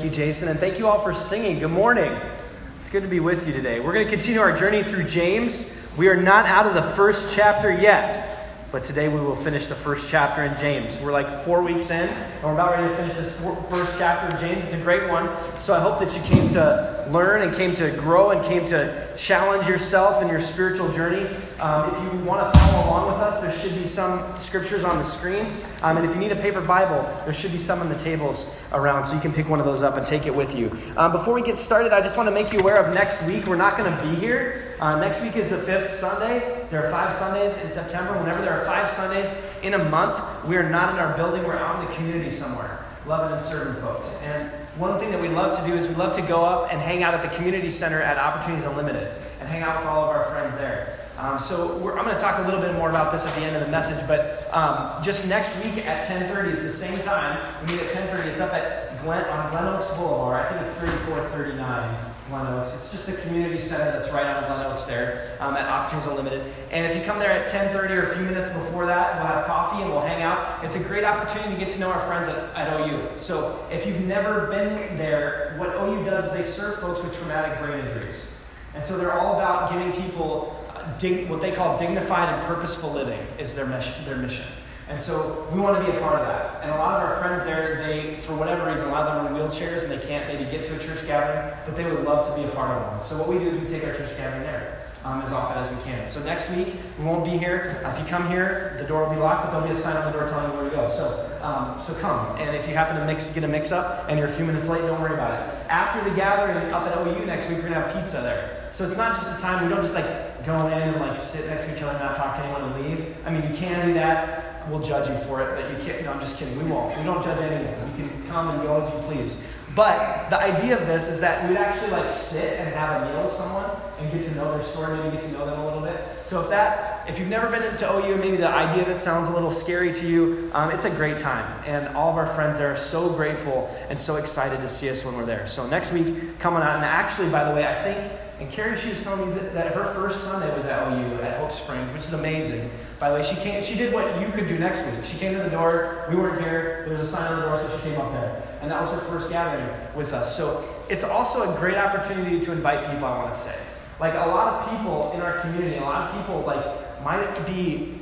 Thank you, Jason, and thank you all for singing. Good morning. It's good to be with you today. We're going to continue our journey through James. We are not out of the first chapter yet. But today we will finish the first chapter in James. We're like four weeks in, and we're about ready to finish this first chapter of James. It's a great one. So I hope that you came to learn and came to grow and came to challenge yourself in your spiritual journey. Um, if you want to follow along with us, there should be some scriptures on the screen. Um, and if you need a paper Bible, there should be some on the tables around, so you can pick one of those up and take it with you. Um, before we get started, I just want to make you aware of next week. We're not going to be here. Uh, next week is the fifth Sunday. There are five Sundays in September. Whenever there are five Sundays in a month, we are not in our building. We're out in the community somewhere, loving and serving folks. And one thing that we love to do is we love to go up and hang out at the community center at Opportunities Unlimited and hang out with all of our friends there. Um, so I'm going to talk a little bit more about this at the end of the message, but um, just next week at 10:30, it's the same time. We meet at 10:30. It's up at Glen, on Glen Oaks Boulevard. I think it's 3439 Glen Oaks. It's just a community center that's right on Glen Oaks there um, at Opportunities Unlimited. And if you come there at 10:30 or a few minutes before that, we'll have coffee and we'll hang out. It's a great opportunity to get to know our friends at, at OU. So if you've never been there, what OU does is they serve folks with traumatic brain injuries. And so they're all about giving people dig, what they call dignified and purposeful living is their mission, their mission. And so we want to be a part of that. And a lot of our friends there, they, for whatever reason, a lot of them are in wheelchairs and they can't maybe get to a church gathering, but they would love to be a part of one. So what we do is we take our church gathering there um, as often as we can. So next week, we won't be here. If you come here, the door will be locked, but there'll be a sign on the door telling you where to go. So, um, so come. And if you happen to mix, get a mix up and you're a few minutes late, don't worry about it. After the gathering up at OU next week, we're going to have pizza there. So it's not just a time, we don't just like go in and like sit next to each other and not talk to anyone and leave. I mean, you can do that. We'll judge you for it, but you can't. No, I'm just kidding. We won't. We don't judge anyone. You can come and go as you please. But the idea of this is that we'd actually like sit and have a meal with someone and get to know their story, maybe get to know them a little bit. So if that, if you've never been into OU, maybe the idea of it sounds a little scary to you, um, it's a great time. And all of our friends there are so grateful and so excited to see us when we're there. So next week, coming out, and actually, by the way, I think, and Carrie, she was telling me that, that her first Sunday was at OU at Hope Springs, which is amazing. By the way, she came, she did what you could do next week. She came to the door, we weren't here, there was a sign on the door, so she came up there and that was her first gathering with us. So it's also a great opportunity to invite people, I want to say. Like a lot of people in our community, a lot of people like might be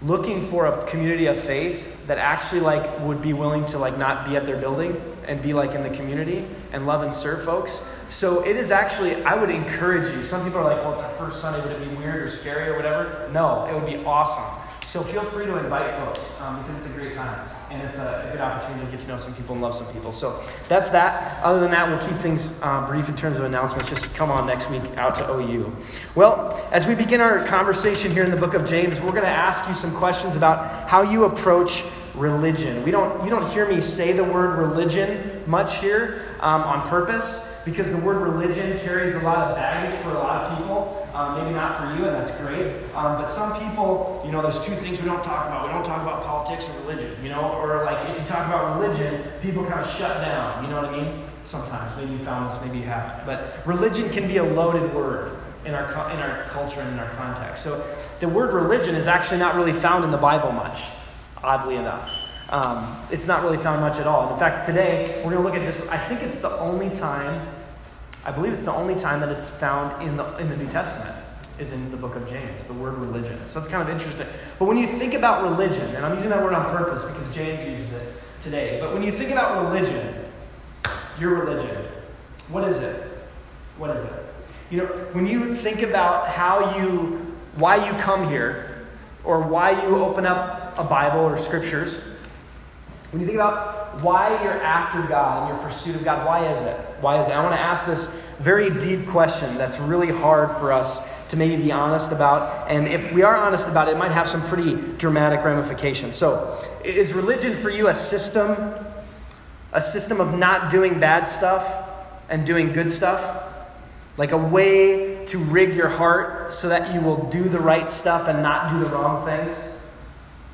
looking for a community of faith that actually like would be willing to like not be at their building and be like in the community and love and serve folks. So it is actually, I would encourage you. Some people are like, well, it's our first Sunday, would it be weird or scary or whatever? No, it would be awesome. So feel free to invite folks um, because it's a great time and it's a, good opportunity to get to know some people and love some people. So that's that. Other than that, we'll keep things uh, brief in terms of announcements. Just come on next week out to OU. Well, as we begin our conversation here in the book of James, we're going to ask you some questions about how you approach religion. We don't, you don't hear me say the word religion much here um, on purpose because the word religion carries a lot of baggage for a lot of people. Um, maybe not for you, and that's great. Um, but some people, you know, there's two things we don't talk about. We don't talk about politics or religion, you know, or like if you talk about religion, people kind of shut down. You know what I mean? Sometimes, maybe you found this, maybe you haven't. But religion can be a loaded word in our in our culture and in our context. So the word religion is actually not really found in the Bible much, oddly enough. Um, it's not really found much at all. And in fact, today we're going to look at just. I think it's the only time I believe it's the only time that it's found in the, in the New Testament is in the book of James, the word religion. So it's kind of interesting. But when you think about religion, and I'm using that word on purpose because James uses it today, but when you think about religion, your religion, what is it? What is it? You know, when you think about how you, why you come here, or why you open up a Bible or scriptures, when you think about why you're after God and your pursuit of God. Why is it? Why is it? I want to ask this very deep question that's really hard for us to maybe be honest about. And if we are honest about it, it might have some pretty dramatic ramifications. So, is religion for you a system? A system of not doing bad stuff and doing good stuff? Like a way to rig your heart so that you will do the right stuff and not do the wrong things?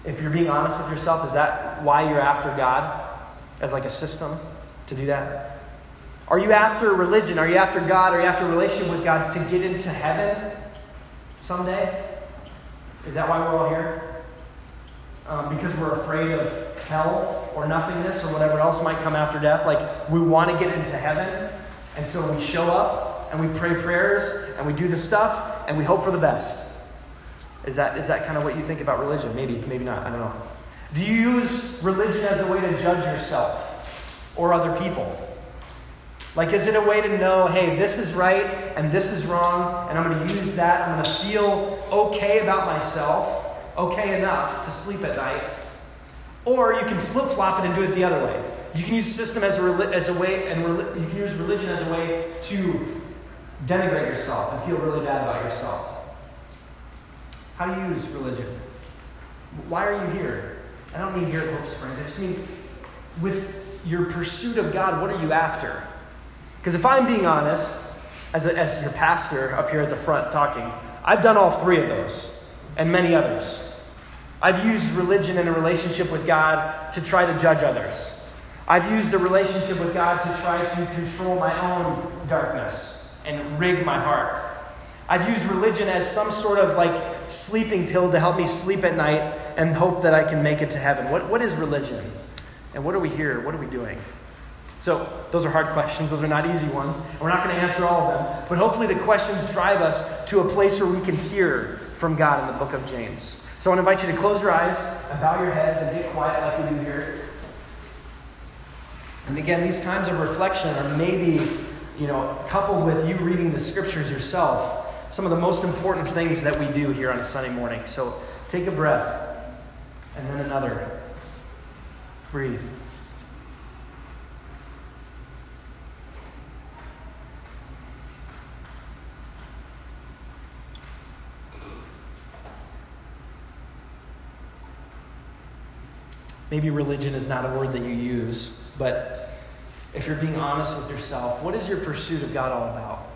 If you're being honest with yourself, is that why you're after God? As like a system to do that? Are you after religion? Are you after God? Are you after a relationship with God to get into heaven someday? Is that why we're all here? um, because we're afraid of hell or nothingness or whatever else might come after death. Like we want to get into heaven, and so we show up and we pray prayers and we do the stuff and we hope for the best. Is that, is that kind of what you think about religion? Maybe, maybe not. I don't know. Do you use religion as a way to judge yourself or other people? Like, is it a way to know, hey, this is right and this is wrong, and I'm going to use that? I'm going to feel okay about myself, okay enough to sleep at night. Or you can flip flop it and do it the other way. You can use system as a, as a way, and you can use religion as a way to denigrate yourself and feel really bad about yourself. How do you use religion? Why are you here? I don't mean here at Hope Springs. I just mean with your pursuit of God, what are you after? Because if I'm being honest, as, a, as your pastor up here at the front talking, I've done all three of those and many others. I've used religion in a relationship with God to try to judge others. I've used the relationship with God to try to control my own darkness and rig my heart. I've used religion as some sort of like sleeping pill to help me sleep at night and hope that I can make it to heaven. What, what is religion? And what are we here? What are we doing? So, those are hard questions. Those are not easy ones. And we're not going to answer all of them. But hopefully, the questions drive us to a place where we can hear from God in the book of James. So, I want to invite you to close your eyes and bow your heads and get quiet like we do here. And again, these times of reflection are maybe, you know, coupled with you reading the scriptures yourself some of the most important things that we do here on a Sunday morning. So take a breath and then another. Breathe. Maybe religion is not a word that you use, but if you're being honest with yourself, what is your pursuit of God all about?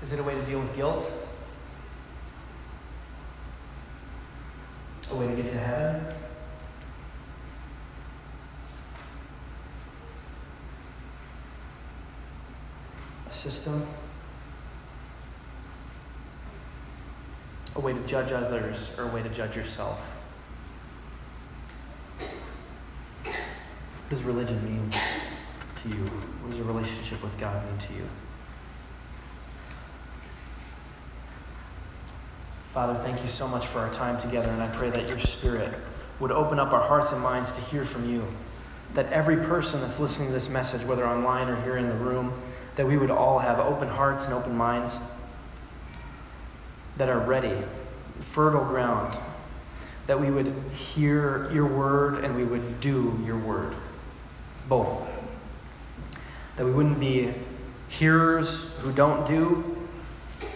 Is it a way to deal with guilt? A way to get to heaven? A system? A way to judge others or a way to judge yourself? What does religion mean to you? What does a relationship with God mean to you? Father, thank you so much for our time together, and I pray that your Spirit would open up our hearts and minds to hear from you. That every person that's listening to this message, whether online or here in the room, that we would all have open hearts and open minds that are ready, fertile ground, that we would hear your word and we would do your word. Both. That we wouldn't be hearers who don't do,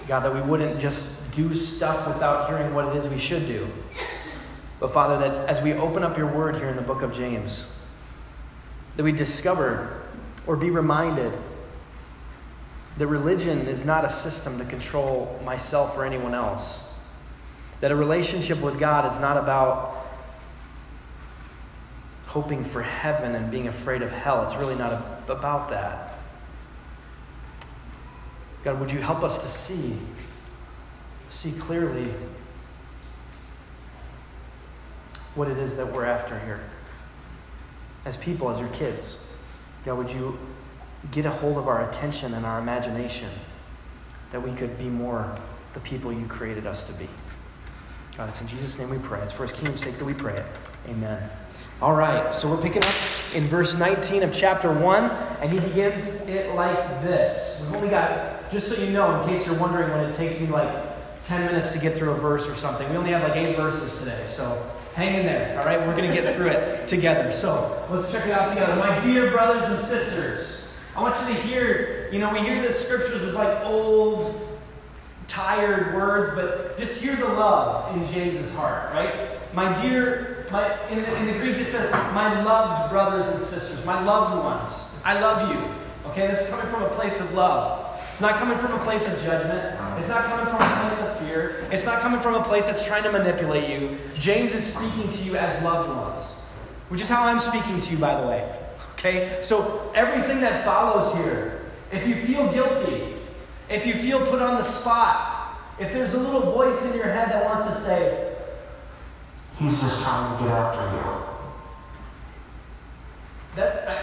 God, that we wouldn't just do stuff without hearing what it is we should do. But Father, that as we open up your word here in the book of James, that we discover or be reminded that religion is not a system to control myself or anyone else. That a relationship with God is not about hoping for heaven and being afraid of hell. It's really not about that. God, would you help us to see see clearly what it is that we're after here. As people, as your kids, God, would you get a hold of our attention and our imagination that we could be more the people you created us to be? God, it's in Jesus' name we pray. It's for his kingdom's sake that we pray it. Amen. All right, so we're picking up in verse 19 of chapter 1, and he begins it like this. We've only got, just so you know, in case you're wondering when it takes me like 10 minutes to get through a verse or something. We only have like eight verses today, so hang in there, all right? We're going to get through it together. So let's check it out together. My dear brothers and sisters, I want you to hear, you know, we hear the scriptures as like old, tired words, but just hear the love in James's heart, right? My dear, my, in, the, in the Greek it says, my loved brothers and sisters, my loved ones. I love you. Okay, this is coming from a place of love. It's not coming from a place of judgment. It's not coming from a place of fear. It's not coming from a place that's trying to manipulate you. James is speaking to you as loved ones, which is how I'm speaking to you, by the way. Okay? So, everything that follows here, if you feel guilty, if you feel put on the spot, if there's a little voice in your head that wants to say, He's just trying to get after you.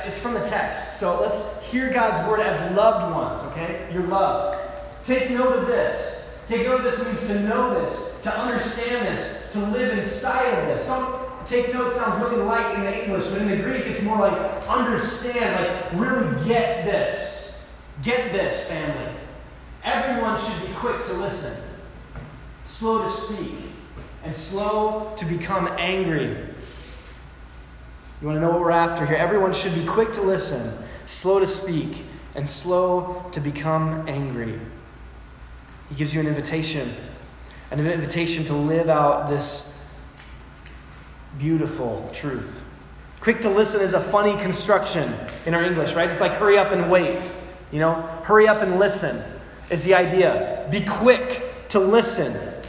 It's from the text. So let's hear God's word as loved ones, okay? You're loved. Take note of this. Take note of this means to know this, to understand this, to live inside of this. Don't take note sounds really light in the English, but in the Greek it's more like understand, like really get this. Get this, family. Everyone should be quick to listen, slow to speak, and slow to become angry. You want to know what we're after here? Everyone should be quick to listen, slow to speak, and slow to become angry. He gives you an invitation, and an invitation to live out this beautiful truth. Quick to listen is a funny construction in our English, right? It's like hurry up and wait. You know, hurry up and listen is the idea. Be quick to listen.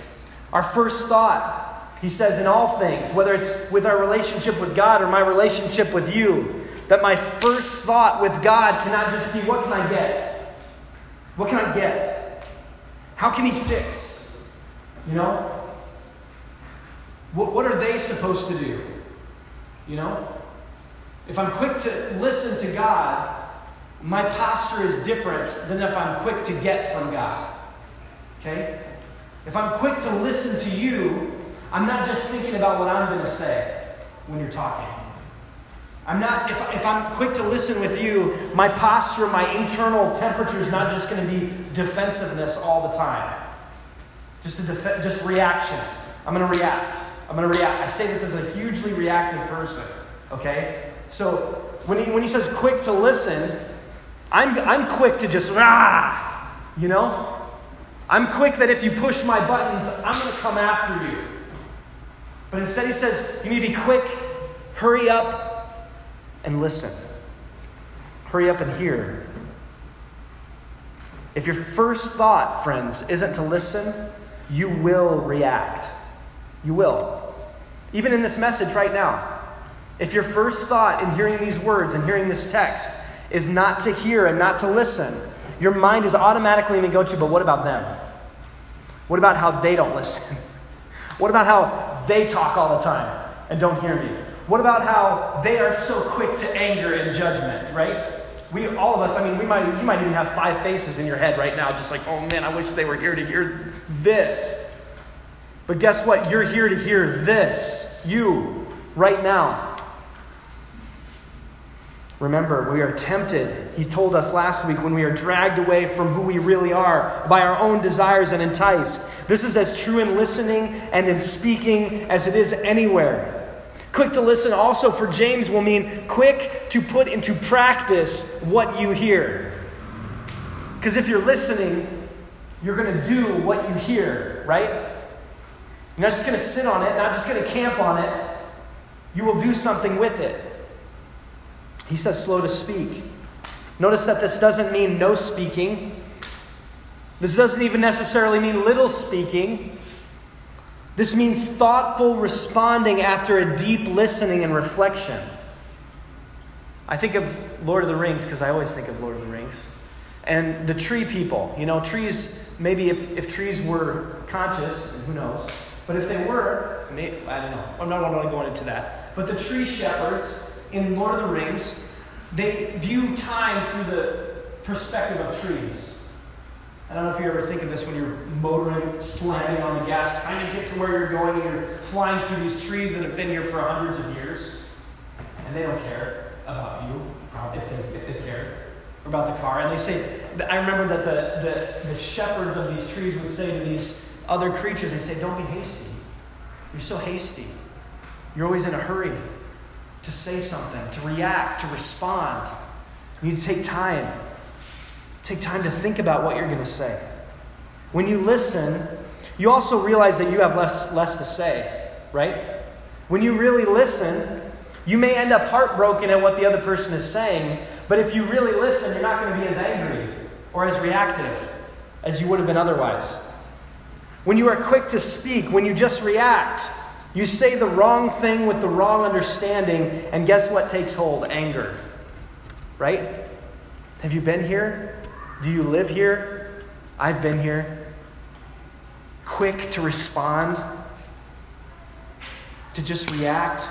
Our first thought he says, in all things, whether it's with our relationship with God or my relationship with you, that my first thought with God cannot just be, what can I get? What can I get? How can He fix? You know? What, what are they supposed to do? You know? If I'm quick to listen to God, my posture is different than if I'm quick to get from God. Okay? If I'm quick to listen to you, I'm not just thinking about what I'm going to say when you're talking. I'm not, if, if I'm quick to listen with you, my posture, my internal temperature is not just going to be defensiveness all the time. Just, a def- just reaction. I'm going to react. I'm going to react. I say this as a hugely reactive person, okay? So when he, when he says quick to listen, I'm, I'm quick to just, ah, you know? I'm quick that if you push my buttons, I'm going to come after you. But instead, he says, you need to be quick, hurry up, and listen. Hurry up and hear. If your first thought, friends, isn't to listen, you will react. You will. Even in this message right now. If your first thought in hearing these words and hearing this text is not to hear and not to listen, your mind is automatically going to go to, but what about them? What about how they don't listen? What about how they talk all the time and don't hear me? What about how they are so quick to anger and judgment, right? We all of us, I mean, we might you might even have five faces in your head right now, just like, oh man, I wish they were here to hear this. But guess what? You're here to hear this. You, right now. Remember, we are tempted. He told us last week when we are dragged away from who we really are by our own desires and enticed. This is as true in listening and in speaking as it is anywhere. Quick to listen also for James will mean quick to put into practice what you hear. Because if you're listening, you're going to do what you hear, right? You're not just going to sit on it, not just going to camp on it. You will do something with it. He says slow to speak. Notice that this doesn't mean no speaking. This doesn't even necessarily mean little speaking. This means thoughtful responding after a deep listening and reflection. I think of Lord of the Rings because I always think of Lord of the Rings. And the tree people. You know, trees, maybe if, if trees were conscious, and who knows, but if they were, I don't know. I'm not going to go into that. But the tree shepherds in Lord of the Rings, they view time through the perspective of trees. I don't know if you ever think of this when you're motoring, slamming on the gas, trying to get to where you're going, and you're flying through these trees that have been here for hundreds of years, and they don't care about you, if they, if they care, about the car. And they say, I remember that the, the, the shepherds of these trees would say to these other creatures, they say, Don't be hasty. You're so hasty. You're always in a hurry to say something, to react, to respond. You need to take time. Take time to think about what you're going to say. When you listen, you also realize that you have less, less to say, right? When you really listen, you may end up heartbroken at what the other person is saying, but if you really listen, you're not going to be as angry or as reactive as you would have been otherwise. When you are quick to speak, when you just react, you say the wrong thing with the wrong understanding, and guess what takes hold? Anger. Right? Have you been here? Do you live here? I've been here. Quick to respond, to just react.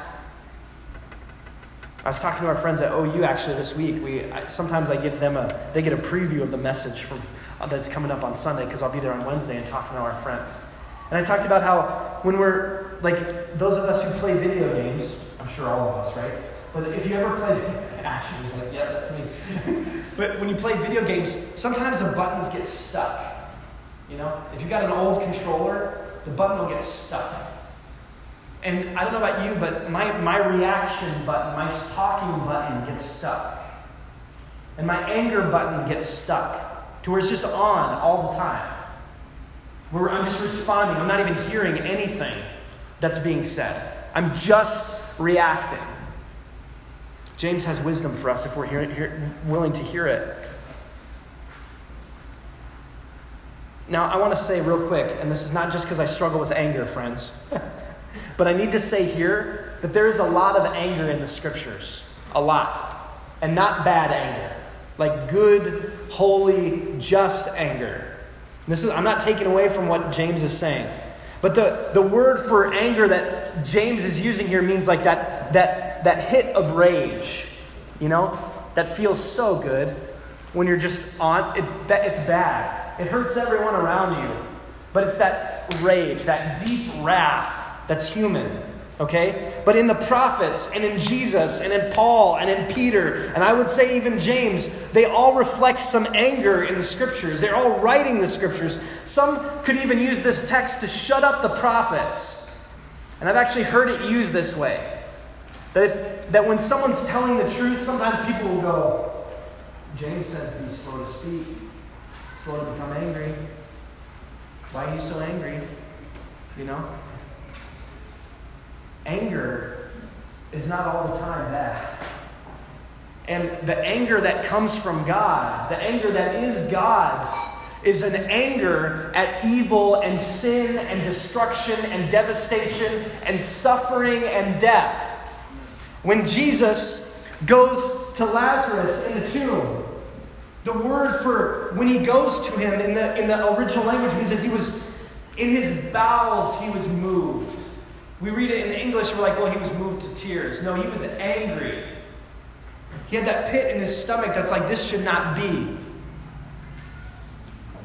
I was talking to our friends at OU actually this week. We I, sometimes I give them a they get a preview of the message from uh, that's coming up on Sunday because I'll be there on Wednesday and talking to our friends. And I talked about how when we're like those of us who play video games, I'm sure all of us, right? But if you ever played, actually, like, yeah, that's me. but when you play video games, sometimes the buttons get stuck. You know, if you got an old controller, the button will get stuck. And I don't know about you, but my, my reaction button, my talking button gets stuck. And my anger button gets stuck to where it's just on all the time. Where I'm just responding. I'm not even hearing anything that's being said. I'm just reacting. James has wisdom for us if we're hear, hear, willing to hear it. Now, I want to say real quick, and this is not just because I struggle with anger, friends, but I need to say here that there is a lot of anger in the scriptures. A lot. And not bad anger. Like good, holy, just anger. This is, I'm not taking away from what James is saying. But the, the word for anger that James is using here means like that, that, that hit of rage, you know, that feels so good when you're just on, it, it's bad. It hurts everyone around you. But it's that rage, that deep wrath that's human. Okay? But in the prophets and in Jesus and in Paul and in Peter, and I would say even James, they all reflect some anger in the scriptures. They're all writing the scriptures. Some could even use this text to shut up the prophets. And I've actually heard it used this way. That if that when someone's telling the truth, sometimes people will go, James says be slow to speak, slow to become angry. Why are you so angry? You know? Anger is not all the time bad. And the anger that comes from God, the anger that is God's, is an anger at evil and sin and destruction and devastation and suffering and death. When Jesus goes to Lazarus in the tomb, the word for when he goes to him in the, in the original language means that he was, in his bowels, he was moved. We read it in the English, we're like, well, he was moved to tears. No, he was angry. He had that pit in his stomach that's like, this should not be.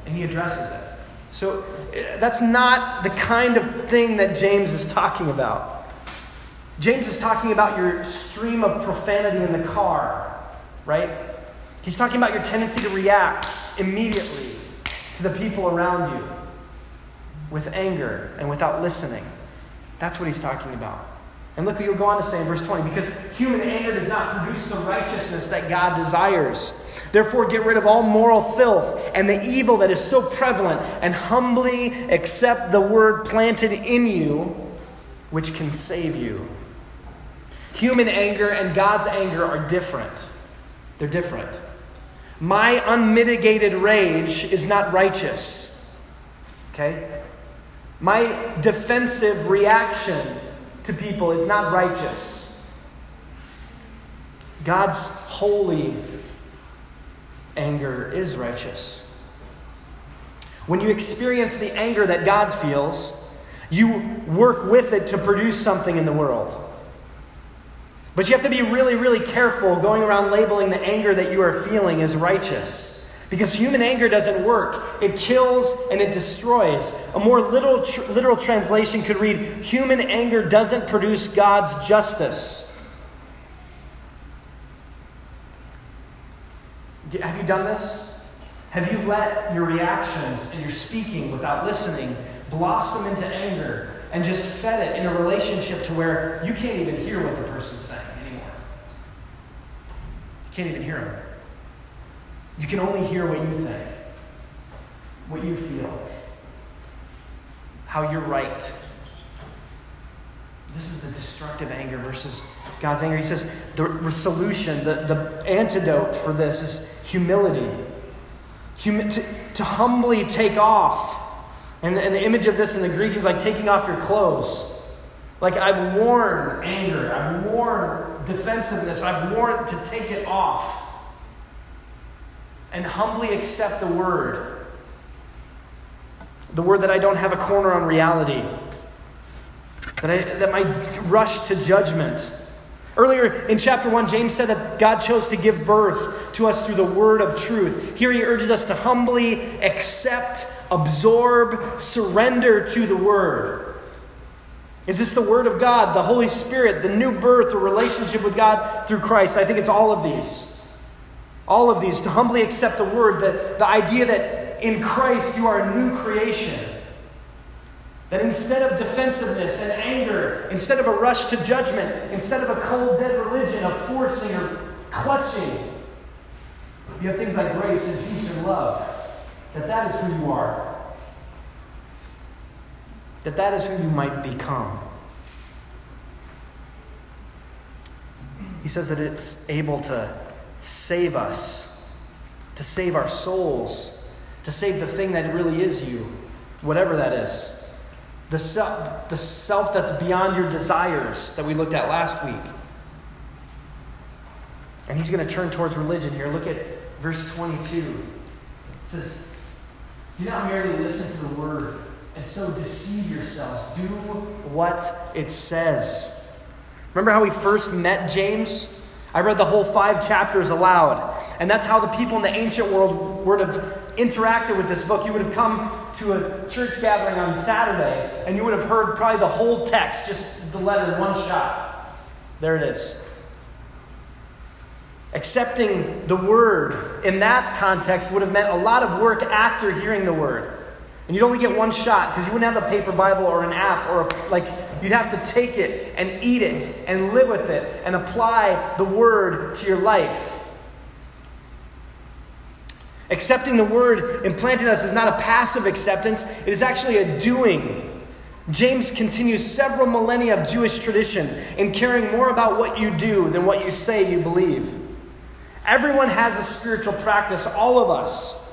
And he addresses it. So eh, that's not the kind of thing that James is talking about. James is talking about your stream of profanity in the car, right? He's talking about your tendency to react immediately to the people around you with anger and without listening. That's what he's talking about. And look what he'll go on to say in verse 20 because human anger does not produce the righteousness that God desires. Therefore, get rid of all moral filth and the evil that is so prevalent, and humbly accept the word planted in you, which can save you. Human anger and God's anger are different. They're different. My unmitigated rage is not righteous. Okay? My defensive reaction to people is not righteous. God's holy anger is righteous. When you experience the anger that God feels, you work with it to produce something in the world. But you have to be really, really careful going around labeling the anger that you are feeling as righteous. Because human anger doesn't work. It kills and it destroys. A more literal, tr- literal translation could read Human anger doesn't produce God's justice. Have you done this? Have you let your reactions and your speaking without listening blossom into anger and just fed it in a relationship to where you can't even hear what the person's saying anymore? You can't even hear them. You can only hear what you think, what you feel, how you're right. This is the destructive anger versus God's anger. He says the solution, the, the antidote for this is humility. Humi- to, to humbly take off. And, and the image of this in the Greek is like taking off your clothes. Like I've worn anger, I've worn defensiveness, I've worn to take it off and humbly accept the word The word that I don't have a corner on reality. That, I, that my rush to judgment. Earlier in chapter 1, James said that God chose to give birth to us through the word of truth. Here he urges us to humbly accept, absorb, surrender to the word. Is this the word of God, the Holy Spirit, the new birth, or relationship with God through Christ? I think it's all of these. All of these, to humbly accept the word, the, the idea that in Christ you are a new creation. That instead of defensiveness and anger, instead of a rush to judgment, instead of a cold, dead religion of forcing or clutching, you have things like grace and peace and love. That that is who you are. That that is who you might become. He says that it's able to save us, to save our souls, to save the thing that really is you, whatever that is. The self, the self that's beyond your desires that we looked at last week. And he's going to turn towards religion here. Look at verse 22. It says, Do not merely listen to the word and so deceive yourselves. Do what it says. Remember how we first met James? I read the whole five chapters aloud. And that's how the people in the ancient world would have interacted with this book. You would have come to a church gathering on Saturday and you would have heard probably the whole text, just the letter in one shot. There it is. Accepting the word in that context would have meant a lot of work after hearing the word. And you'd only get one shot because you wouldn't have a paper Bible or an app or a, like you'd have to take it and eat it and live with it and apply the word to your life. Accepting the word implanted us is not a passive acceptance, it is actually a doing. James continues several millennia of Jewish tradition in caring more about what you do than what you say you believe. Everyone has a spiritual practice, all of us.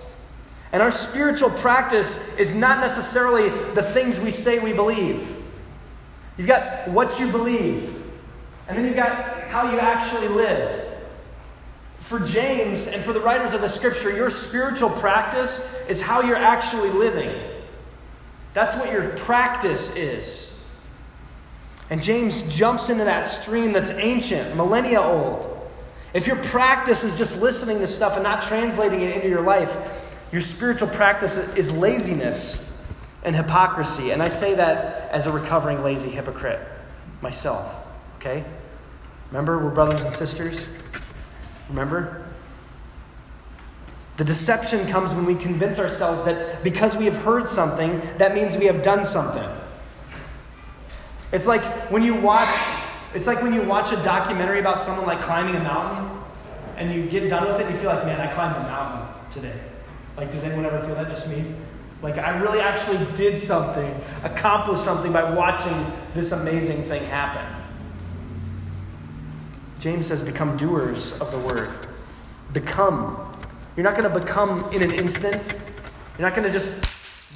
And our spiritual practice is not necessarily the things we say we believe. You've got what you believe, and then you've got how you actually live. For James and for the writers of the scripture, your spiritual practice is how you're actually living. That's what your practice is. And James jumps into that stream that's ancient, millennia old. If your practice is just listening to stuff and not translating it into your life, your spiritual practice is laziness and hypocrisy. And I say that as a recovering lazy hypocrite myself. Okay? Remember, we're brothers and sisters? Remember? The deception comes when we convince ourselves that because we have heard something, that means we have done something. It's like when you watch it's like when you watch a documentary about someone like climbing a mountain and you get done with it and you feel like, man, I climbed a mountain today. Like, does anyone ever feel that? Just me? Like, I really actually did something, accomplished something by watching this amazing thing happen. James says, become doers of the word. Become. You're not going to become in an instant. You're not going to just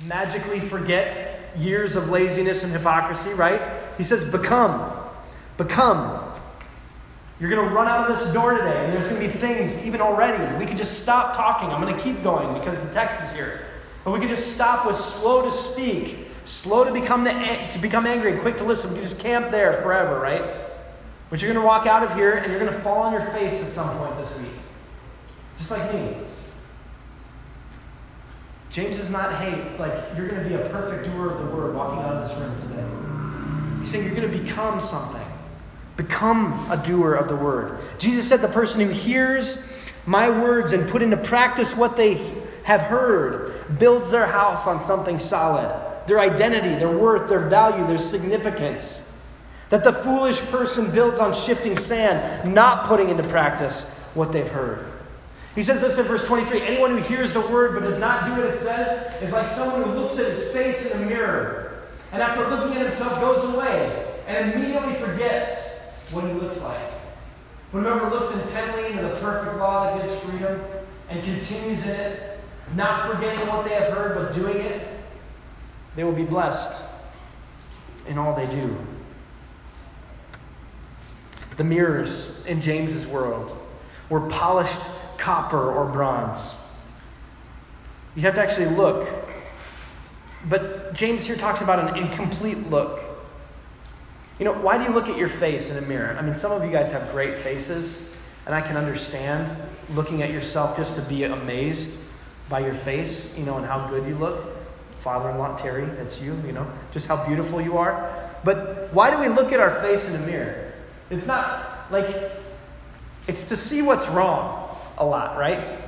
magically forget years of laziness and hypocrisy, right? He says, become. Become. You're going to run out of this door today, and there's going to be things, even already. We could just stop talking. I'm going to keep going because the text is here. But we could just stop with slow to speak, slow to become, the, to become angry, and quick to listen. We just camp there forever, right? But you're going to walk out of here and you're going to fall on your face at some point this week. Just like me. James is not, hey, like, you're going to be a perfect doer of the word walking out of this room today. He's saying you're going to become something. Become a doer of the word. Jesus said the person who hears my words and put into practice what they have heard builds their house on something solid their identity, their worth, their value, their significance. That the foolish person builds on shifting sand, not putting into practice what they've heard. He says this in verse 23 Anyone who hears the word but does not do what it says is like someone who looks at his face in a mirror and after looking at himself goes away and immediately forgets what he looks like. But whoever looks intently into the perfect law that gives freedom and continues in it, not forgetting what they have heard but doing it, they will be blessed in all they do. The mirrors in James's world were polished copper or bronze. You have to actually look. But James here talks about an incomplete look. You know, why do you look at your face in a mirror? I mean, some of you guys have great faces, and I can understand looking at yourself just to be amazed by your face, you know, and how good you look. Father in law Terry, that's you, you know, just how beautiful you are. But why do we look at our face in a mirror? It's not like, it's to see what's wrong a lot, right?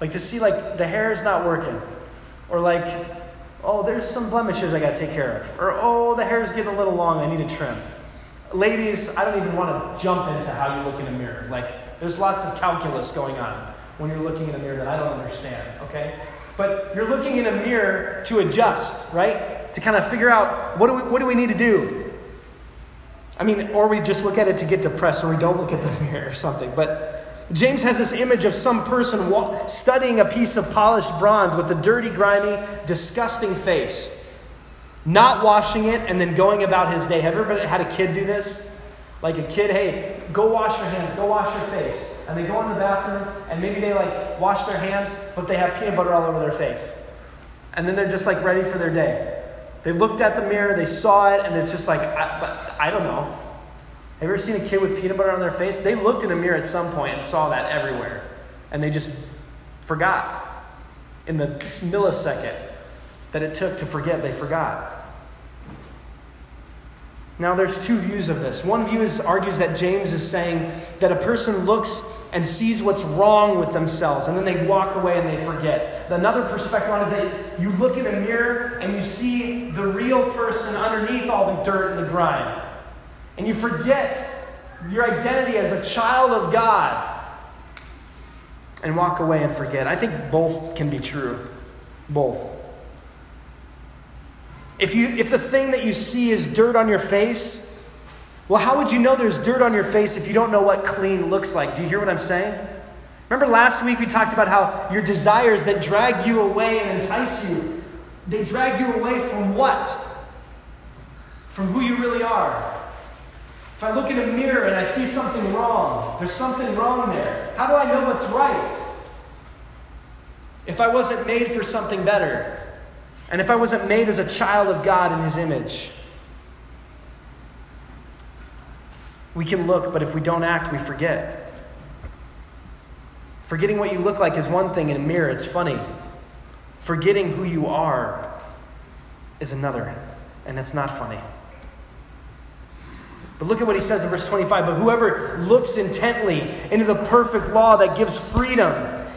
Like to see, like, the hair is not working. Or like, oh, there's some blemishes I got to take care of. Or, oh, the hair is getting a little long, I need to trim. Ladies, I don't even want to jump into how you look in a mirror. Like, there's lots of calculus going on when you're looking in a mirror that I don't understand, okay? But you're looking in a mirror to adjust, right? To kind of figure out what do we, what do we need to do? I mean, or we just look at it to get depressed, or we don't look at the mirror or something. But James has this image of some person studying a piece of polished bronze with a dirty, grimy, disgusting face, not washing it, and then going about his day. Have you ever had a kid do this? Like a kid, hey, go wash your hands, go wash your face. And they go in the bathroom, and maybe they like wash their hands, but they have peanut butter all over their face. And then they're just like ready for their day. They looked at the mirror, they saw it, and it's just like, I, but I don't know. Have you ever seen a kid with peanut butter on their face? They looked in a mirror at some point and saw that everywhere. And they just forgot. In the millisecond that it took to forget, they forgot. Now, there's two views of this. One view is, argues that James is saying that a person looks and sees what's wrong with themselves, and then they walk away and they forget. Another perspective on is that you look in a mirror and you see the real person underneath all the dirt and the grime. And you forget your identity as a child of God and walk away and forget. I think both can be true. Both. If, you, if the thing that you see is dirt on your face, well, how would you know there's dirt on your face if you don't know what clean looks like? Do you hear what I'm saying? Remember last week we talked about how your desires that drag you away and entice you, they drag you away from what? From who you really are. If I look in a mirror and I see something wrong, there's something wrong there. How do I know what's right? If I wasn't made for something better, and if I wasn't made as a child of God in His image, we can look, but if we don't act, we forget. Forgetting what you look like is one thing in a mirror, it's funny. Forgetting who you are is another, and it's not funny. But look at what he says in verse 25. But whoever looks intently into the perfect law that gives freedom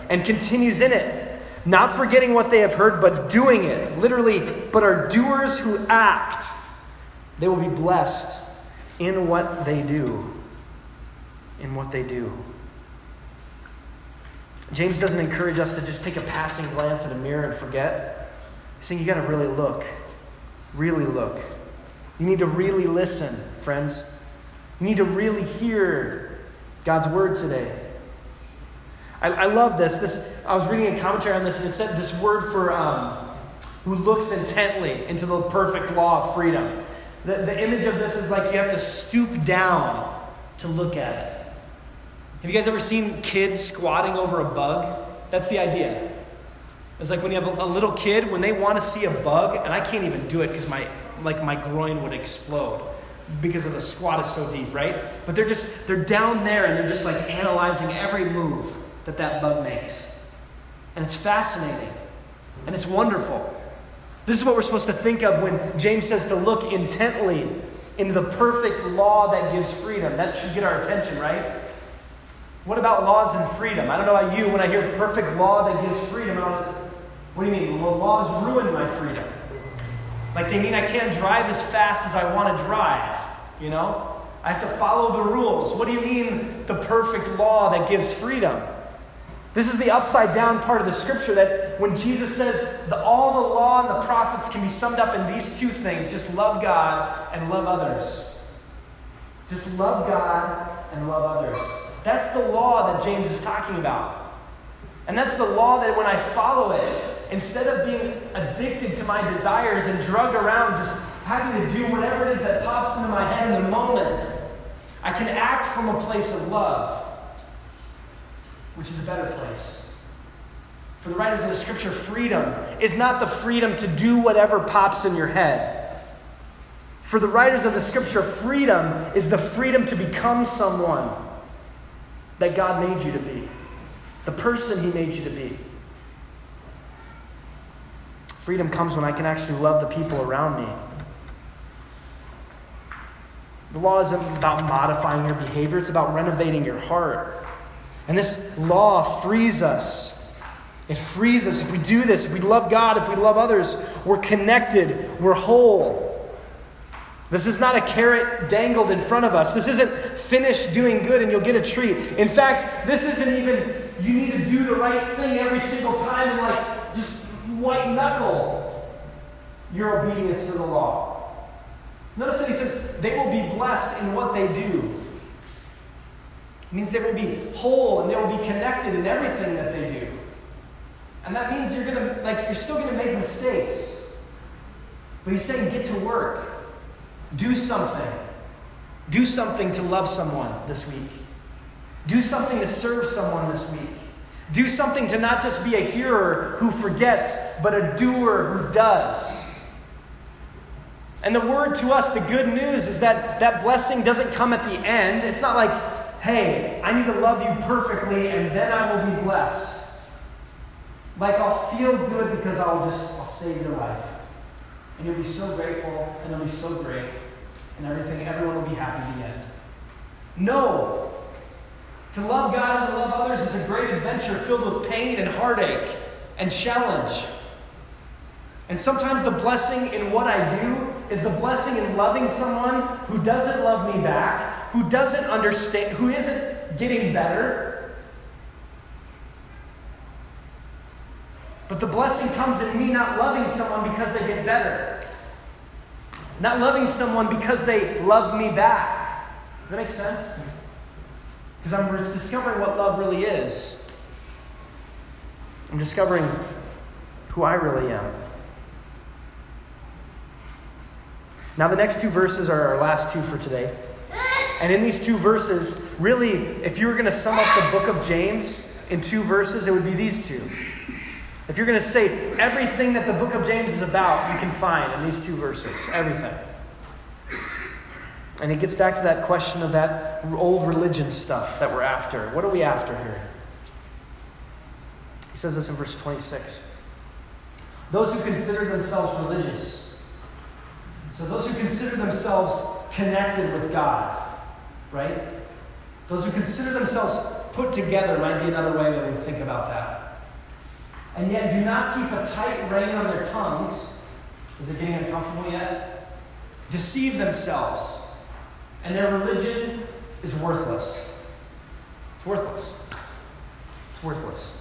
and continues in it, not forgetting what they have heard, but doing it, literally, but are doers who act, they will be blessed in what they do. In what they do. James doesn't encourage us to just take a passing glance at a mirror and forget. He's saying you got to really look. Really look. You need to really listen, friends. You need to really hear God's word today. I, I love this. This I was reading a commentary on this, and it said this word for um, who looks intently into the perfect law of freedom. The, the image of this is like you have to stoop down to look at it. Have you guys ever seen kids squatting over a bug? That's the idea. It's like when you have a, a little kid, when they want to see a bug, and I can't even do it because my like my groin would explode because of the squat is so deep, right? But they're just they're down there and they're just like analyzing every move that that bug makes. And it's fascinating. And it's wonderful. This is what we're supposed to think of when James says to look intently into the perfect law that gives freedom. That should get our attention, right? What about laws and freedom? I don't know about you, when I hear perfect law that gives freedom, what do you mean? Well, laws ruin my freedom. Like they mean I can't drive as fast as I want to drive, you know? I have to follow the rules. What do you mean the perfect law that gives freedom? This is the upside down part of the scripture that when Jesus says that all the law and the prophets can be summed up in these two things just love God and love others. Just love God and love others. That's the law that James is talking about. And that's the law that when I follow it, instead of being addicted to my desires and drugged around just having to do whatever it is that pops into my head in the moment, I can act from a place of love, which is a better place. For the writers of the scripture, freedom is not the freedom to do whatever pops in your head. For the writers of the scripture, freedom is the freedom to become someone that God made you to be, the person He made you to be. Freedom comes when I can actually love the people around me. The law isn't about modifying your behavior, it's about renovating your heart. And this law frees us. It frees us. If we do this, if we love God, if we love others, we're connected, we're whole. This is not a carrot dangled in front of us. This isn't finish doing good and you'll get a treat. In fact, this isn't even you need to do the right thing every single time and like just white knuckle your obedience to the law. Notice that he says they will be blessed in what they do. It means they will be whole and they will be connected in everything that they do. And that means you're gonna like you're still gonna make mistakes. But he's saying get to work. Do something. Do something to love someone this week. Do something to serve someone this week. Do something to not just be a hearer who forgets, but a doer who does. And the word to us, the good news, is that that blessing doesn't come at the end. It's not like, hey, I need to love you perfectly and then I will be blessed. Like I'll feel good because I'll just I'll save your life. And you'll be so grateful and it'll be so great. And everything, everyone will be happy in the end. No. To love God and to love others is a great adventure filled with pain and heartache and challenge. And sometimes the blessing in what I do is the blessing in loving someone who doesn't love me back, who doesn't understand, who isn't getting better. But the blessing comes in me not loving someone because they get better. Not loving someone because they love me back. Does that make sense? Because I'm discovering what love really is. I'm discovering who I really am. Now, the next two verses are our last two for today. And in these two verses, really, if you were going to sum up the book of James in two verses, it would be these two. If you're going to say everything that the book of James is about, you can find in these two verses. Everything. And it gets back to that question of that old religion stuff that we're after. What are we after here? He says this in verse 26. Those who consider themselves religious so those who consider themselves connected with God, right? Those who consider themselves put together might be another way that we think about that. And yet do not keep a tight rein on their tongues. Is it getting uncomfortable yet? Deceive themselves. And their religion is worthless. It's worthless. It's worthless.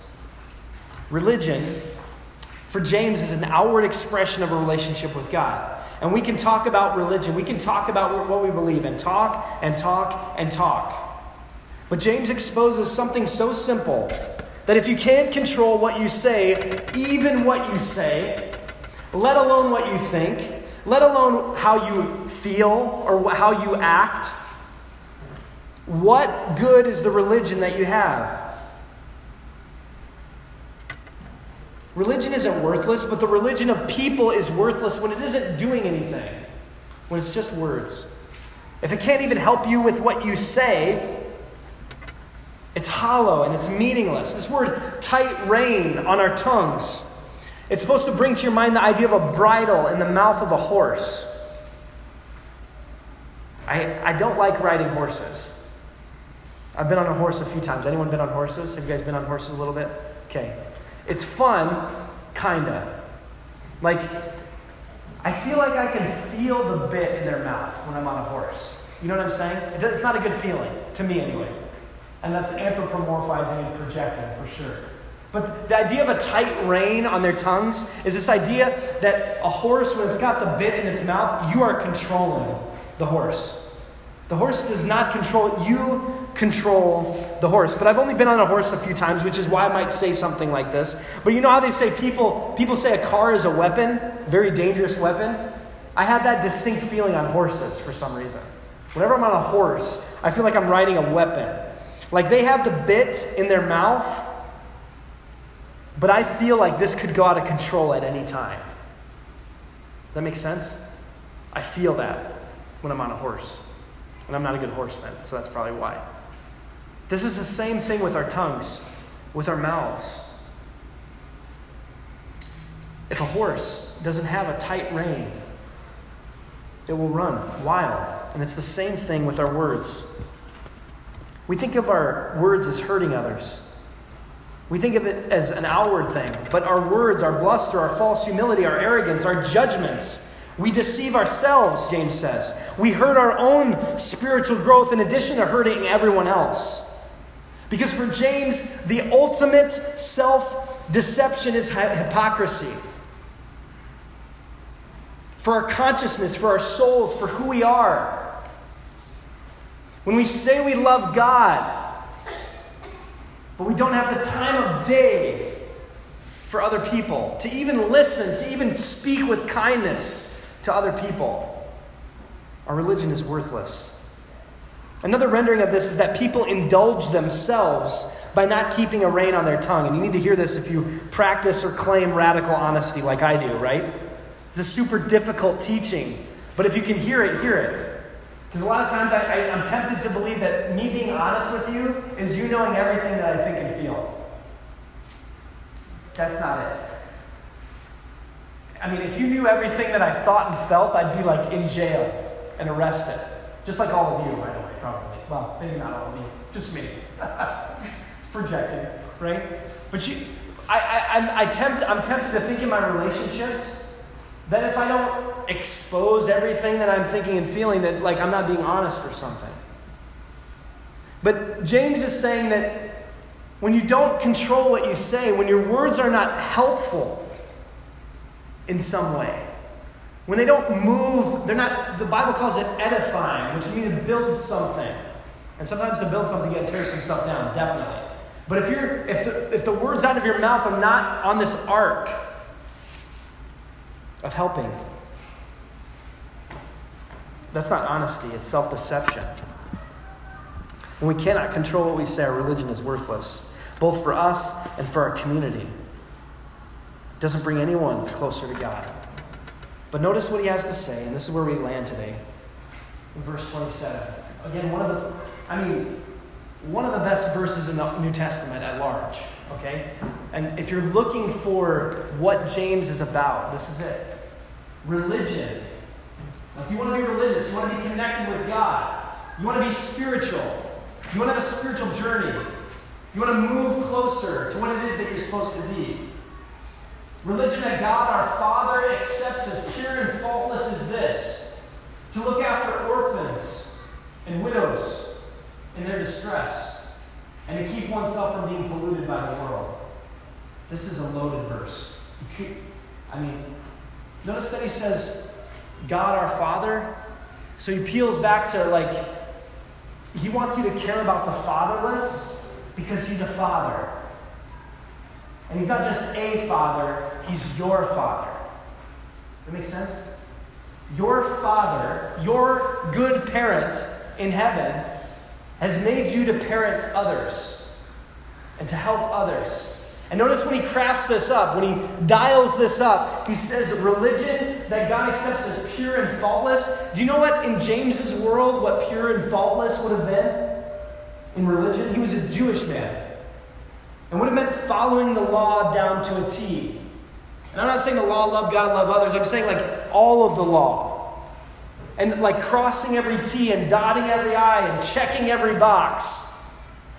Religion, for James, is an outward expression of a relationship with God. And we can talk about religion. We can talk about what we believe and talk and talk and talk. But James exposes something so simple that if you can't control what you say, even what you say, let alone what you think, let alone how you feel or how you act, what good is the religion that you have? Religion isn't worthless, but the religion of people is worthless when it isn't doing anything, when it's just words. If it can't even help you with what you say, it's hollow and it's meaningless. This word tight rein on our tongues. It's supposed to bring to your mind the idea of a bridle in the mouth of a horse. I, I don't like riding horses. I've been on a horse a few times. Anyone been on horses? Have you guys been on horses a little bit? Okay. It's fun, kinda. Like, I feel like I can feel the bit in their mouth when I'm on a horse. You know what I'm saying? It's not a good feeling, to me anyway. And that's anthropomorphizing and projecting for sure. But the idea of a tight rein on their tongues is this idea that a horse, when it's got the bit in its mouth, you are controlling the horse. The horse does not control you, control the horse. But I've only been on a horse a few times, which is why I might say something like this. But you know how they say people people say a car is a weapon, very dangerous weapon? I have that distinct feeling on horses for some reason. Whenever I'm on a horse, I feel like I'm riding a weapon. Like they have the bit in their mouth, but I feel like this could go out of control at any time. That makes sense? I feel that when I'm on a horse. And I'm not a good horseman, so that's probably why. This is the same thing with our tongues, with our mouths. If a horse doesn't have a tight rein, it will run wild. And it's the same thing with our words. We think of our words as hurting others. We think of it as an outward thing, but our words, our bluster, our false humility, our arrogance, our judgments, we deceive ourselves, James says. We hurt our own spiritual growth in addition to hurting everyone else. Because for James, the ultimate self deception is hypocrisy. For our consciousness, for our souls, for who we are. When we say we love God, but we don't have the time of day for other people, to even listen, to even speak with kindness to other people, our religion is worthless. Another rendering of this is that people indulge themselves by not keeping a rein on their tongue. And you need to hear this if you practice or claim radical honesty like I do, right? It's a super difficult teaching. But if you can hear it, hear it. Because a lot of times I, am tempted to believe that me being honest with you is you knowing everything that I think and feel. That's not it. I mean, if you knew everything that I thought and felt, I'd be like in jail and arrested. Just like all of you, by the way, probably. Well, maybe not all of you, just me. it's projected, right? But you, I, I, I'm, I tempt, I'm tempted to think in my relationships that if I don't expose everything that I'm thinking and feeling, that like I'm not being honest or something. But James is saying that when you don't control what you say, when your words are not helpful in some way, when they don't move, they're not, the Bible calls it edifying, which means to build something. And sometimes to build something, you gotta tear some stuff down, definitely. But if you're if the if the words out of your mouth are not on this arc, of helping. That's not honesty, it's self deception. When we cannot control what we say, our religion is worthless, both for us and for our community. Doesn't bring anyone closer to God. But notice what he has to say, and this is where we land today. In verse 27. Again, one of the, I mean, one of the best verses in the New Testament at large, okay? And if you're looking for what James is about, this is it. Religion. If you want to be religious, you want to be connected with God, you want to be spiritual, you want to have a spiritual journey, you want to move closer to what it is that you're supposed to be. Religion that God our Father accepts as pure and faultless as this to look after orphans and widows in their distress, and to keep oneself from being polluted by the world. This is a loaded verse. I mean, notice that he says, God our Father. So he peels back to like, he wants you to care about the fatherless because he's a father. And he's not just a father, he's your father. That makes sense? Your father, your good parent in heaven, has made you to parent others and to help others. And notice when he crafts this up, when he dials this up, he says religion that God accepts as pure and faultless. Do you know what, in James's world, what pure and faultless would have been in religion? He was a Jewish man. And what it meant following the law down to a T. And I'm not saying the law, love God, love others. I'm saying like all of the law. And like crossing every T and dotting every I and checking every box.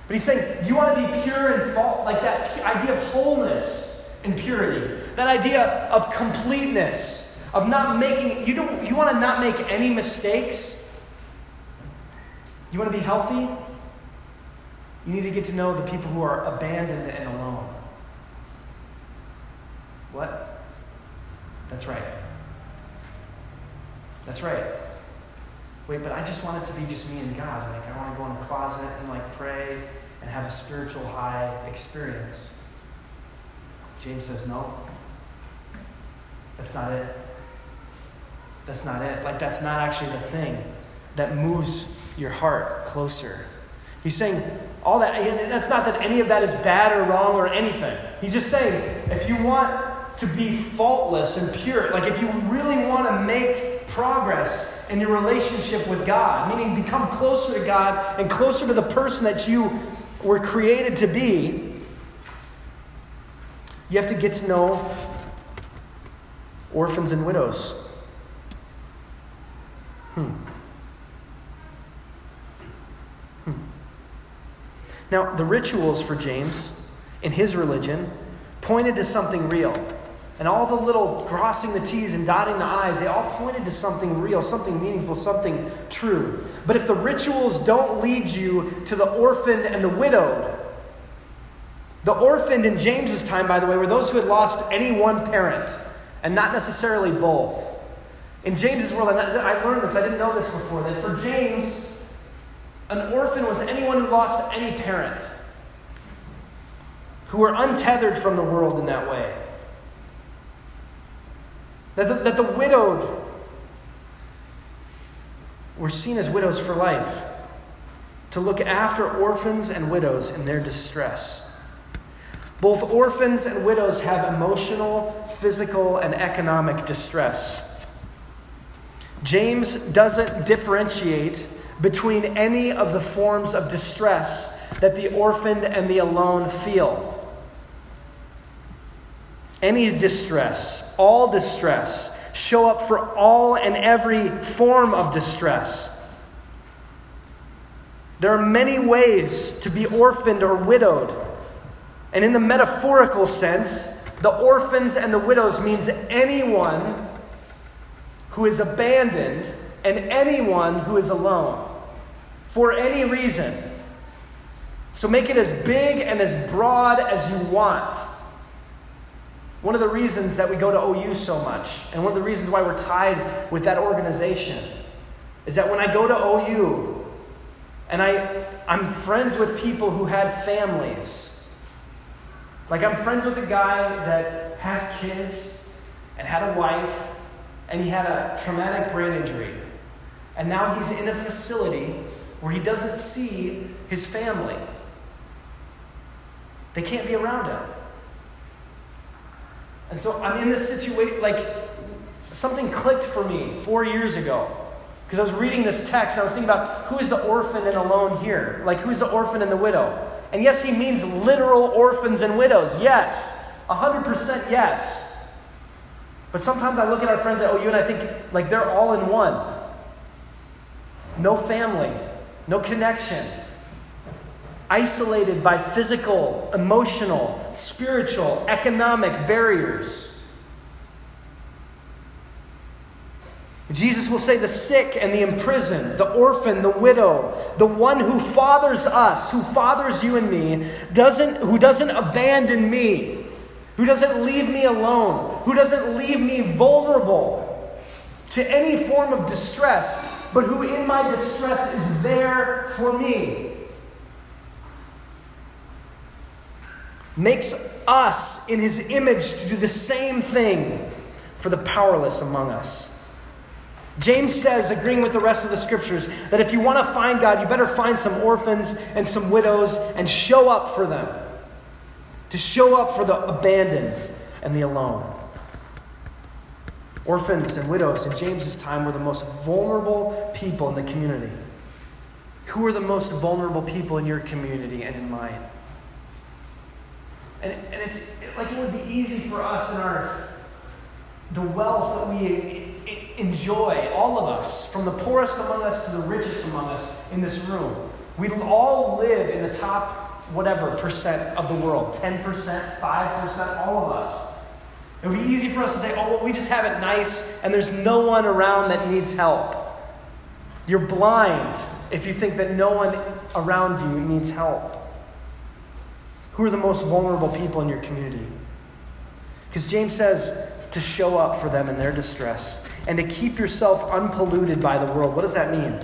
But he's saying, you want to be pure and fault, like that idea of wholeness and purity, that idea of completeness, of not making, you, don't, you want to not make any mistakes? You want to be healthy? You need to get to know the people who are abandoned and alone. What? That's right. That's right. Wait, but I just want it to be just me and God. Like, I want to go in a closet and like pray and have a spiritual high experience. James says, no. That's not it. That's not it. Like, that's not actually the thing that moves your heart closer. He's saying all that, and that's not that any of that is bad or wrong or anything. He's just saying if you want to be faultless and pure, like if you really want to make progress in your relationship with God, meaning become closer to God and closer to the person that you were created to be, you have to get to know orphans and widows. Hmm. Now, the rituals for James in his religion pointed to something real. And all the little crossing the T's and dotting the I's, they all pointed to something real, something meaningful, something true. But if the rituals don't lead you to the orphaned and the widowed, the orphaned in James's time, by the way, were those who had lost any one parent, and not necessarily both. In James's world, I learned this, I didn't know this before, that for James, an orphan was anyone who lost any parent, who were untethered from the world in that way. That the, that the widowed were seen as widows for life, to look after orphans and widows in their distress. Both orphans and widows have emotional, physical, and economic distress. James doesn't differentiate between any of the forms of distress that the orphaned and the alone feel. Any distress, all distress, show up for all and every form of distress. There are many ways to be orphaned or widowed. And in the metaphorical sense, the orphans and the widows means anyone who is abandoned and anyone who is alone for any reason. So make it as big and as broad as you want. One of the reasons that we go to OU so much, and one of the reasons why we're tied with that organization, is that when I go to OU and I, I'm friends with people who had families, like, I'm friends with a guy that has kids and had a wife, and he had a traumatic brain injury. And now he's in a facility where he doesn't see his family. They can't be around him. And so I'm in this situation, like, something clicked for me four years ago. Because I was reading this text and I was thinking about who is the orphan and alone here? Like, who's the orphan and the widow? And yes, he means literal orphans and widows. Yes. 100% yes. But sometimes I look at our friends at oh, OU and I think, like, they're all in one. No family, no connection. Isolated by physical, emotional, spiritual, economic barriers. Jesus will say, the sick and the imprisoned, the orphan, the widow, the one who fathers us, who fathers you and me, doesn't, who doesn't abandon me, who doesn't leave me alone, who doesn't leave me vulnerable to any form of distress, but who in my distress is there for me. Makes us in his image to do the same thing for the powerless among us. James says, agreeing with the rest of the scriptures, that if you want to find God, you better find some orphans and some widows and show up for them. To show up for the abandoned and the alone. Orphans and widows in James's time were the most vulnerable people in the community. Who are the most vulnerable people in your community and in mine? And, and it's like it would be easy for us in our the wealth that we enjoy, all of us, from the poorest among us to the richest among us in this room. We all live in the top, whatever, percent of the world 10%, 5%, all of us. It would be easy for us to say, oh, well, we just have it nice and there's no one around that needs help. You're blind if you think that no one around you needs help. Who are the most vulnerable people in your community? Because James says to show up for them in their distress and to keep yourself unpolluted by the world. What does that mean?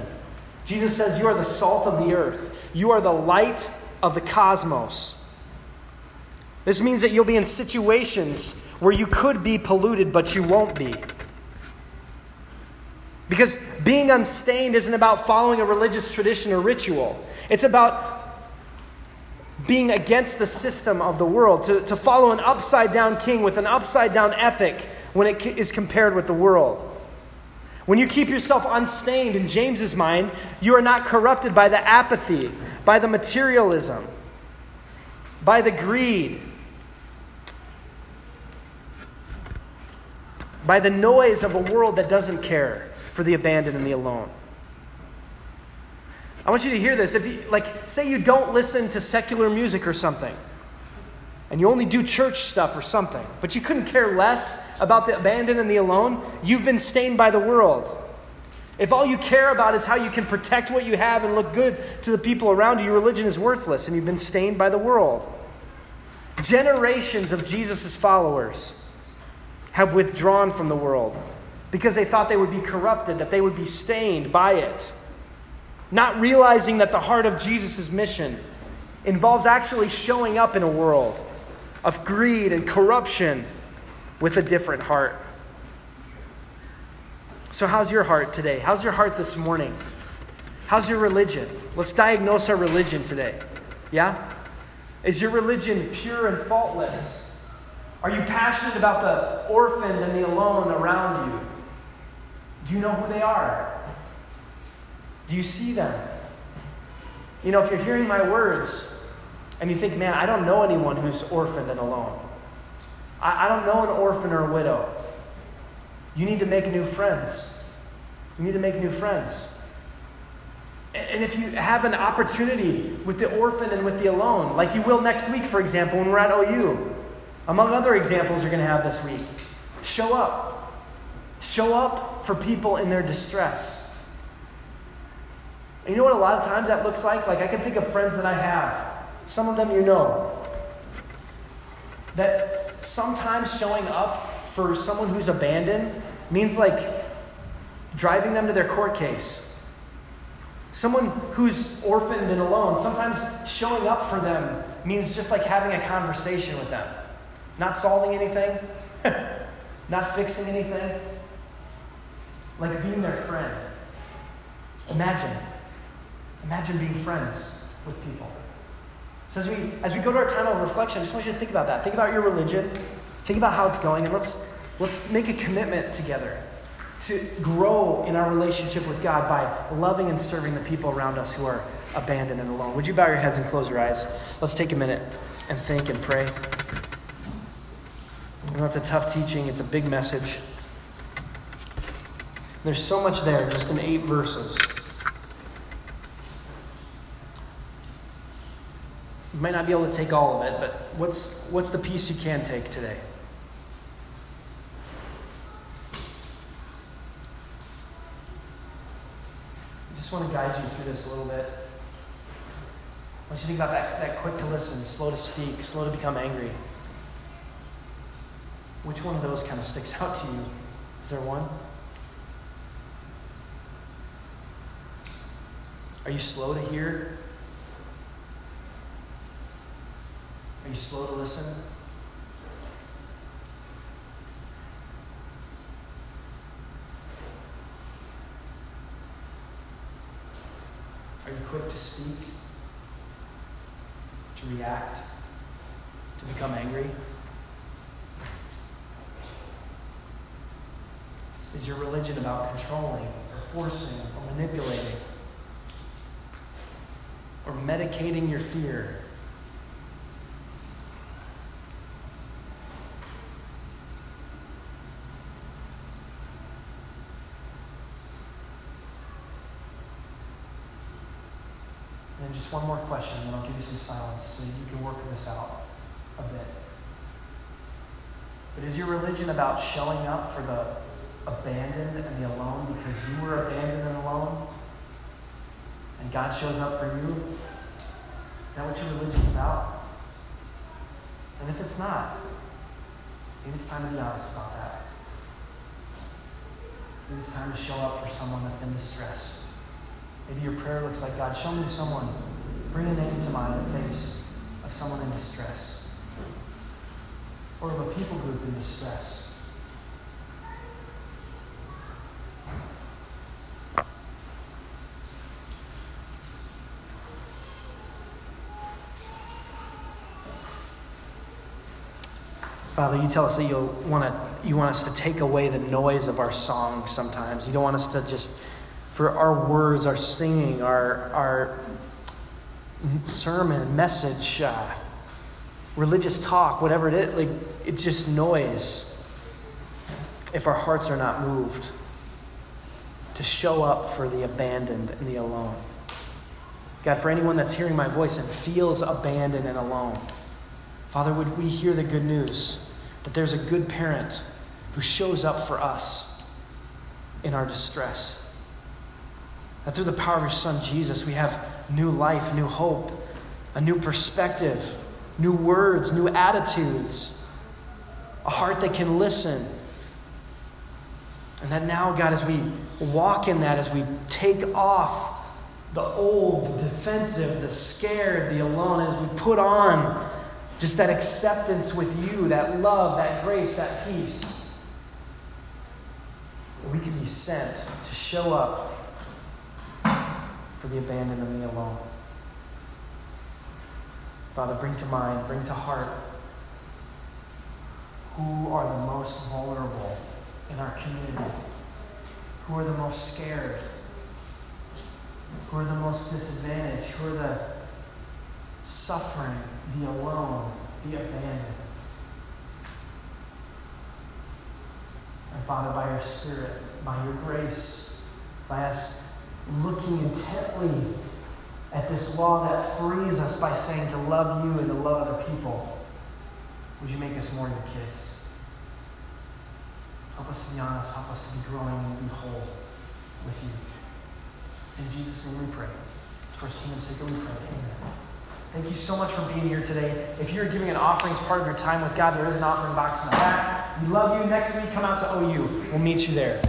Jesus says, You are the salt of the earth, you are the light of the cosmos. This means that you'll be in situations where you could be polluted, but you won't be. Because being unstained isn't about following a religious tradition or ritual, it's about being against the system of the world, to, to follow an upside down king with an upside down ethic when it is compared with the world. When you keep yourself unstained in James's mind, you are not corrupted by the apathy, by the materialism, by the greed, by the noise of a world that doesn't care for the abandoned and the alone. I want you to hear this. If you like say you don't listen to secular music or something, and you only do church stuff or something, but you couldn't care less about the abandoned and the alone, you've been stained by the world. If all you care about is how you can protect what you have and look good to the people around you, your religion is worthless and you've been stained by the world. Generations of Jesus' followers have withdrawn from the world because they thought they would be corrupted, that they would be stained by it. Not realizing that the heart of Jesus' mission involves actually showing up in a world of greed and corruption with a different heart. So, how's your heart today? How's your heart this morning? How's your religion? Let's diagnose our religion today. Yeah? Is your religion pure and faultless? Are you passionate about the orphaned and the alone around you? Do you know who they are? Do you see them? You know, if you're hearing my words and you think, man, I don't know anyone who's orphaned and alone, I, I don't know an orphan or a widow, you need to make new friends. You need to make new friends. And if you have an opportunity with the orphan and with the alone, like you will next week, for example, when we're at OU, among other examples you're going to have this week, show up. Show up for people in their distress. And you know what a lot of times that looks like? Like I can think of friends that I have, some of them you know, that sometimes showing up for someone who's abandoned means like driving them to their court case. Someone who's orphaned and alone, sometimes showing up for them means just like having a conversation with them. Not solving anything, not fixing anything, like being their friend. Imagine Imagine being friends with people. So as we as we go to our time of reflection, I just want you to think about that. Think about your religion. Think about how it's going, and let's let's make a commitment together to grow in our relationship with God by loving and serving the people around us who are abandoned and alone. Would you bow your heads and close your eyes? Let's take a minute and think and pray. I know it's a tough teaching, it's a big message. There's so much there just in eight verses. You might not be able to take all of it, but what's, what's the piece you can take today? I just want to guide you through this a little bit. I want you to think about that, that quick to listen, slow to speak, slow to become angry. Which one of those kind of sticks out to you? Is there one? Are you slow to hear Are you slow to listen? Are you quick to speak? To react? To become angry? Is your religion about controlling or forcing or manipulating? Or medicating your fear And just one more question, and I'll give you some silence so you can work this out a bit. But is your religion about showing up for the abandoned and alone because you were abandoned and alone? And God shows up for you? Is that what your religion's about? And if it's not, maybe it's time to be honest about that. Maybe it's time to show up for someone that's in distress. Maybe your prayer looks like, God, show me someone. Bring a name to mind, the face of someone in distress. Or of a people group in distress. Father, you tell us that you want to you want us to take away the noise of our songs sometimes. You don't want us to just for our words, our singing, our our sermon, message, uh, religious talk, whatever it is, like it's just noise. If our hearts are not moved to show up for the abandoned and the alone. God, for anyone that's hearing my voice and feels abandoned and alone, Father, would we hear the good news that there's a good parent who shows up for us in our distress? That through the power of your Son, Jesus, we have new life, new hope, a new perspective, new words, new attitudes, a heart that can listen. And that now, God, as we walk in that, as we take off the old, the defensive, the scared, the alone, as we put on just that acceptance with you, that love, that grace, that peace, we can be sent to show up for the abandoned and the alone. Father, bring to mind, bring to heart who are the most vulnerable in our community, who are the most scared, who are the most disadvantaged, who are the suffering, the alone, the abandoned. And Father, by your Spirit, by your grace, by us looking intently at this law that frees us by saying to love you and to love other people, would you make us more your kids? Help us to be honest, help us to be growing and be whole with you. It's in Jesus' name we pray. It's First Kingdom sake we pray. Amen. Thank you so much for being here today. If you're giving an offering as part of your time with God, there is an offering box in the back. We love you. Next week, come out to OU. We'll meet you there.